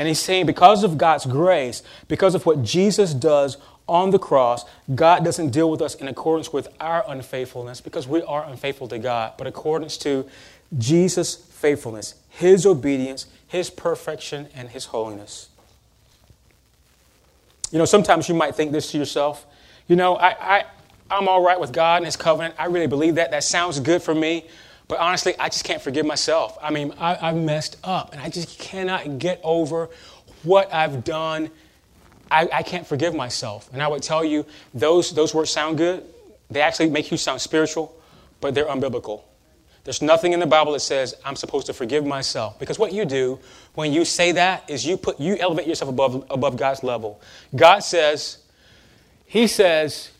And he's saying, because of God's grace, because of what Jesus does on the cross, God doesn't deal with us in accordance with our unfaithfulness because we are unfaithful to God, but accordance to Jesus' faithfulness, his obedience, his perfection, and his holiness. You know, sometimes you might think this to yourself. You know, I, I, I'm all right with God and His covenant. I really believe that. That sounds good for me. But honestly, I just can't forgive myself. I mean, I, have messed up and I just cannot get over what I've done. I, I can't forgive myself. And I would tell you, those, those words sound good. They actually make you sound spiritual, but they're unbiblical. There's nothing in the Bible that says I'm supposed to forgive myself. Because what you do when you say that is you put you elevate yourself above, above God's level. God says, He says,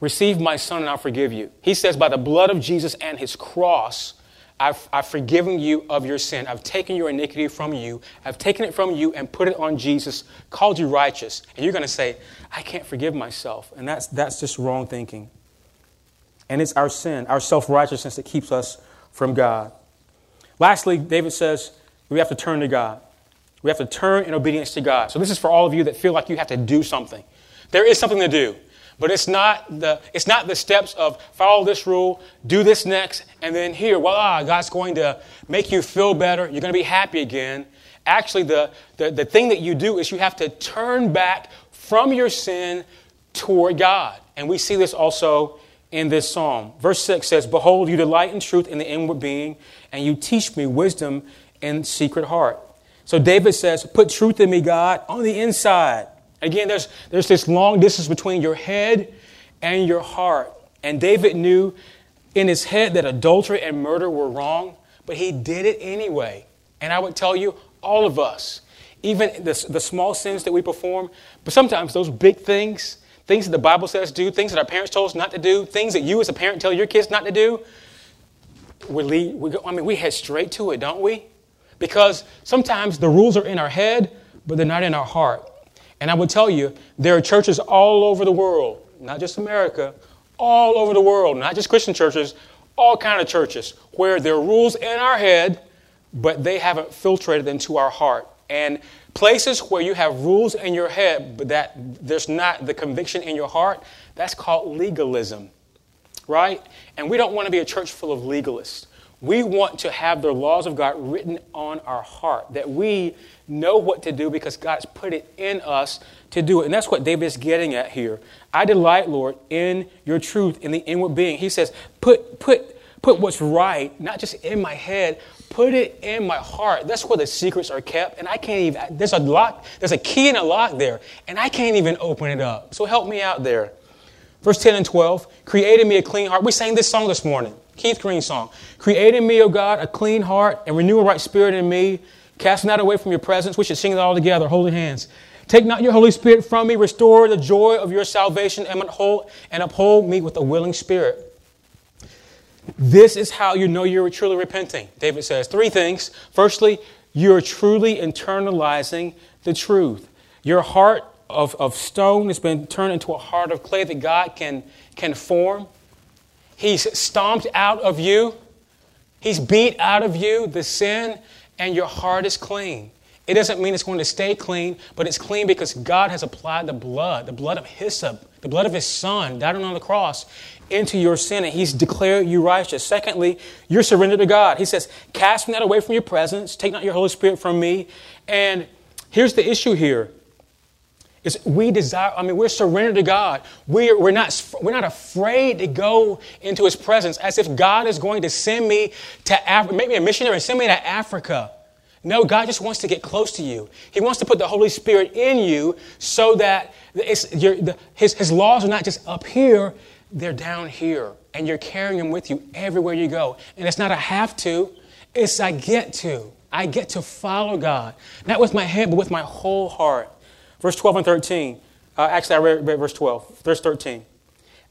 receive my son and I'll forgive you. He says, by the blood of Jesus and his cross, I've, I've forgiven you of your sin. I've taken your iniquity from you. I've taken it from you and put it on Jesus, called you righteous. And you're going to say, I can't forgive myself. And that's, that's just wrong thinking. And it's our sin, our self righteousness that keeps us from God. Lastly, David says we have to turn to God. We have to turn in obedience to God. So this is for all of you that feel like you have to do something. There is something to do. But it's not the, it's not the steps of follow this rule, do this next, and then here, voila, God's going to make you feel better. You're going to be happy again. Actually, the, the, the thing that you do is you have to turn back from your sin toward God. And we see this also in this psalm. Verse 6 says, Behold, you delight in truth in the inward being, and you teach me wisdom in secret heart. So David says, Put truth in me, God, on the inside. Again, there's, there's this long distance between your head and your heart. And David knew in his head that adultery and murder were wrong, but he did it anyway. And I would tell you, all of us, even the, the small sins that we perform, but sometimes those big things, things that the Bible says do, things that our parents told us not to do, things that you as a parent tell your kids not to do, we lead, we go, I mean, we head straight to it, don't we? Because sometimes the rules are in our head, but they're not in our heart. And I will tell you, there are churches all over the world, not just America, all over the world, not just Christian churches, all kind of churches, where there are rules in our head, but they haven't filtrated into our heart. And places where you have rules in your head, but that there's not the conviction in your heart, that's called legalism, right? And we don't want to be a church full of legalists. We want to have the laws of God written on our heart, that we know what to do because God's put it in us to do it. And that's what David is getting at here. I delight, Lord, in your truth, in the inward being. He says, put, put, put what's right, not just in my head, put it in my heart. That's where the secrets are kept. And I can't even, there's a lock, there's a key and a lock there, and I can't even open it up. So help me out there. Verse 10 and 12, created me a clean heart. We sang this song this morning, Keith Green song. Created me, O God, a clean heart and renew a right spirit in me. Cast not away from your presence. We should sing it all together, holding hands. Take not your Holy Spirit from me. Restore the joy of your salvation and uphold, and uphold me with a willing spirit. This is how you know you're truly repenting. David says three things. Firstly, you're truly internalizing the truth. Your heart of, of stone has been turned into a heart of clay that God can, can form. He's stomped out of you, He's beat out of you the sin and your heart is clean. It doesn't mean it's going to stay clean, but it's clean because God has applied the blood, the blood of hyssop, the blood of his son, died on the cross, into your sin, and he's declared you righteous. Secondly, you're surrendered to God. He says, Cast me not away from your presence, take not your Holy Spirit from me. And here's the issue here. Is we desire, I mean, we're surrendered to God. We're, we're, not, we're not afraid to go into His presence as if God is going to send me to Africa, maybe a missionary, send me to Africa. No, God just wants to get close to you. He wants to put the Holy Spirit in you so that the, his, his laws are not just up here, they're down here. And you're carrying them with you everywhere you go. And it's not a have to, it's I get to. I get to follow God, not with my head, but with my whole heart. Verse 12 and 13. Uh, actually, I read, read verse 12, verse 13.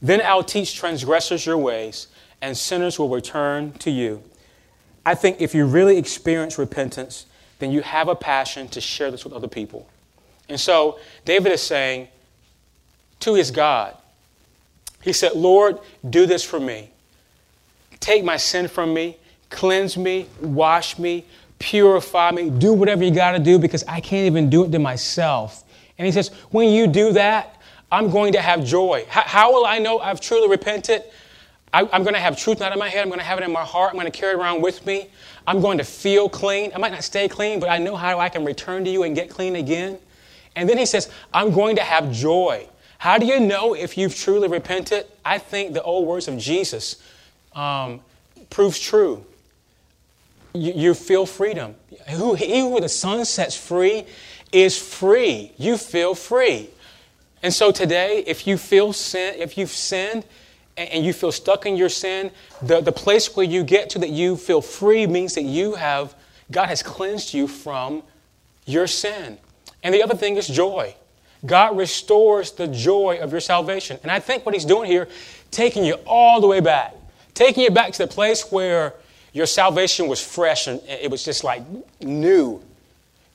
Then I'll teach transgressors your ways, and sinners will return to you. I think if you really experience repentance, then you have a passion to share this with other people. And so David is saying to his God, he said, Lord, do this for me. Take my sin from me, cleanse me, wash me, purify me, do whatever you got to do because I can't even do it to myself. And he says, When you do that, I'm going to have joy. How, how will I know I've truly repented? I, am going to have truth not in my head. I'm going to have it in my heart. I'm going to carry it around with me. I'm going to feel clean. I might not stay clean, but I know how I can return to you and get clean again. And then he says, I'm going to have joy. How do you know if you've truly repented? I think the old words of Jesus um, proves true. You, you feel freedom. Who, he who the Son sets free is free. You feel free. And so today, if you feel sin, if you've sinned and you feel stuck in your sin, the, the place where you get to that you feel free means that you have, God has cleansed you from your sin. And the other thing is joy. God restores the joy of your salvation. And I think what he's doing here, taking you all the way back, taking you back to the place where your salvation was fresh and it was just like new.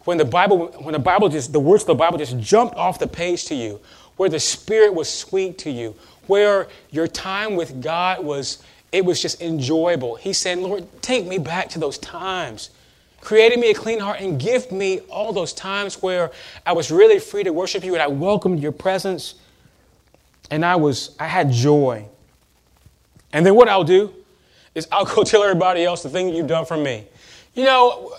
When the Bible, when the Bible just, the words of the Bible just jumped off the page to you, where the Spirit was sweet to you, where your time with God was, it was just enjoyable. He said, Lord, take me back to those times. Created me a clean heart and give me all those times where I was really free to worship you and I welcomed your presence and I was, I had joy. And then what I'll do is I'll go tell everybody else the thing you've done for me. You know,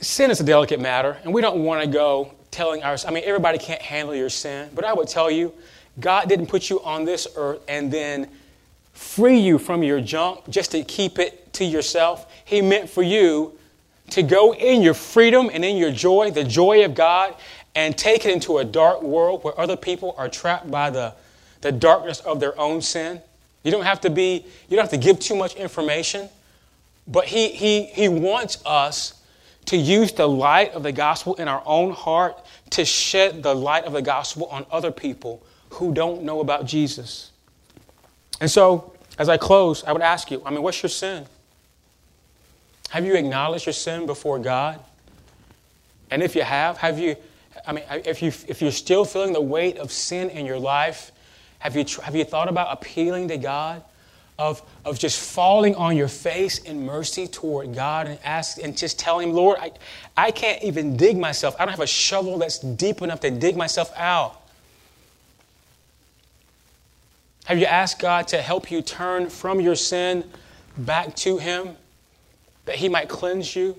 sin is a delicate matter, and we don't want to go telling our. I mean, everybody can't handle your sin, but I would tell you, God didn't put you on this earth and then free you from your junk just to keep it to yourself. He meant for you to go in your freedom and in your joy, the joy of God, and take it into a dark world where other people are trapped by the, the darkness of their own sin. You don't have to be, you don't have to give too much information, but he, he, he wants us to use the light of the gospel in our own heart to shed the light of the gospel on other people who don't know about Jesus. And so, as I close, I would ask you I mean, what's your sin? Have you acknowledged your sin before God? And if you have, have you, I mean, if, you, if you're still feeling the weight of sin in your life, have you, have you thought about appealing to God? Of, of just falling on your face in mercy toward God and ask and just telling him, Lord, I, I can't even dig myself. I don't have a shovel that's deep enough to dig myself out. Have you asked God to help you turn from your sin back to Him, that He might cleanse you,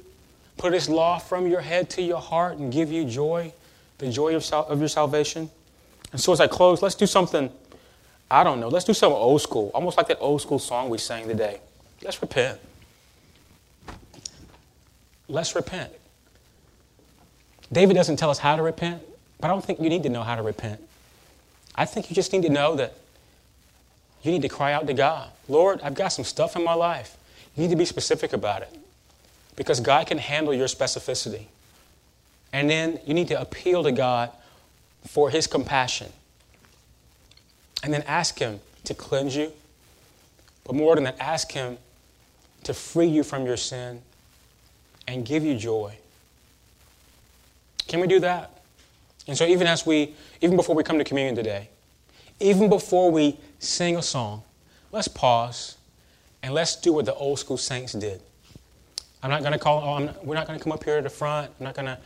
put His law from your head to your heart, and give you joy, the joy of, of your salvation? And so, as I close, let's do something I don't know. Let's do something old school, almost like that old school song we sang today. Let's repent. Let's repent. David doesn't tell us how to repent, but I don't think you need to know how to repent. I think you just need to know that you need to cry out to God Lord, I've got some stuff in my life. You need to be specific about it because God can handle your specificity. And then you need to appeal to God for His compassion. And then ask Him to cleanse you. But more than that, ask Him to free you from your sin and give you joy. Can we do that? And so, even as we, even before we come to communion today, even before we sing a song, let's pause and let's do what the old school saints did. I'm not going to call, oh, not, we're not going to come up here to the front. I'm not going to,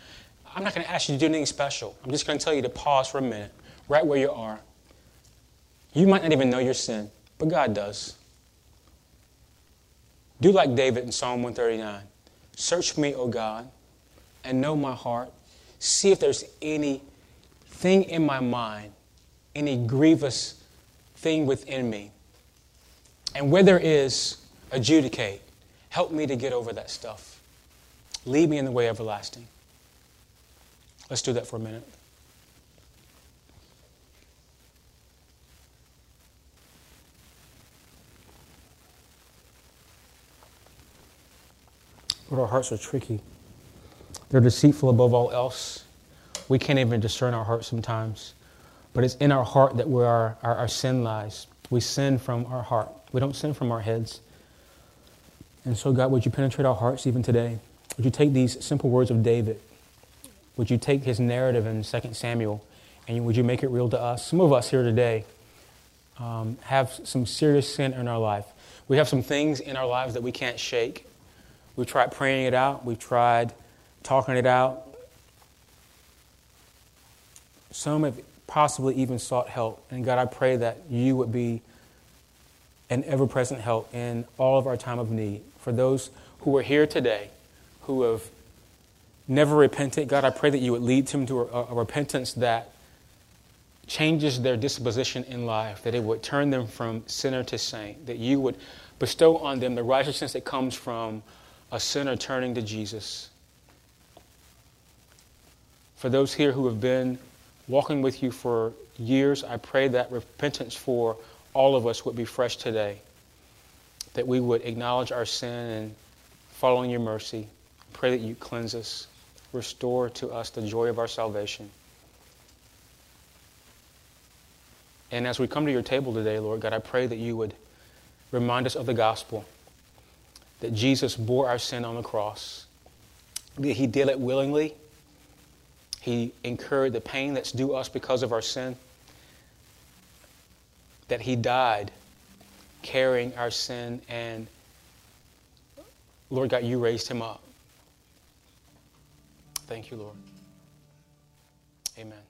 I'm not going to ask you to do anything special. I'm just going to tell you to pause for a minute, right where you are. You might not even know your sin, but God does. Do like David in Psalm 139. Search me, O God, and know my heart. See if there's anything in my mind, any grievous thing within me. And where there is, adjudicate. Help me to get over that stuff. Lead me in the way everlasting. Let's do that for a minute. Lord, our hearts are tricky. They're deceitful above all else. We can't even discern our hearts sometimes. But it's in our heart that where our, our, our sin lies. We sin from our heart. We don't sin from our heads. And so, God, would you penetrate our hearts even today? Would you take these simple words of David? Would you take his narrative in 2 Samuel and would you make it real to us? Some of us here today um, have some serious sin in our life. We have some things in our lives that we can't shake. We've tried praying it out, we've tried talking it out. Some have possibly even sought help. And God, I pray that you would be an ever present help in all of our time of need. For those who are here today who have never repented, God, I pray that you would lead them to a, a repentance that changes their disposition in life, that it would turn them from sinner to saint, that you would bestow on them the righteousness that comes from a sinner turning to Jesus. For those here who have been walking with you for years, I pray that repentance for all of us would be fresh today. That we would acknowledge our sin and following your mercy. Pray that you cleanse us, restore to us the joy of our salvation. And as we come to your table today, Lord God, I pray that you would remind us of the gospel that Jesus bore our sin on the cross, he did it willingly. He incurred the pain that's due us because of our sin, that he died carrying our sin, and Lord God, you raised him up. Thank you, Lord. Amen.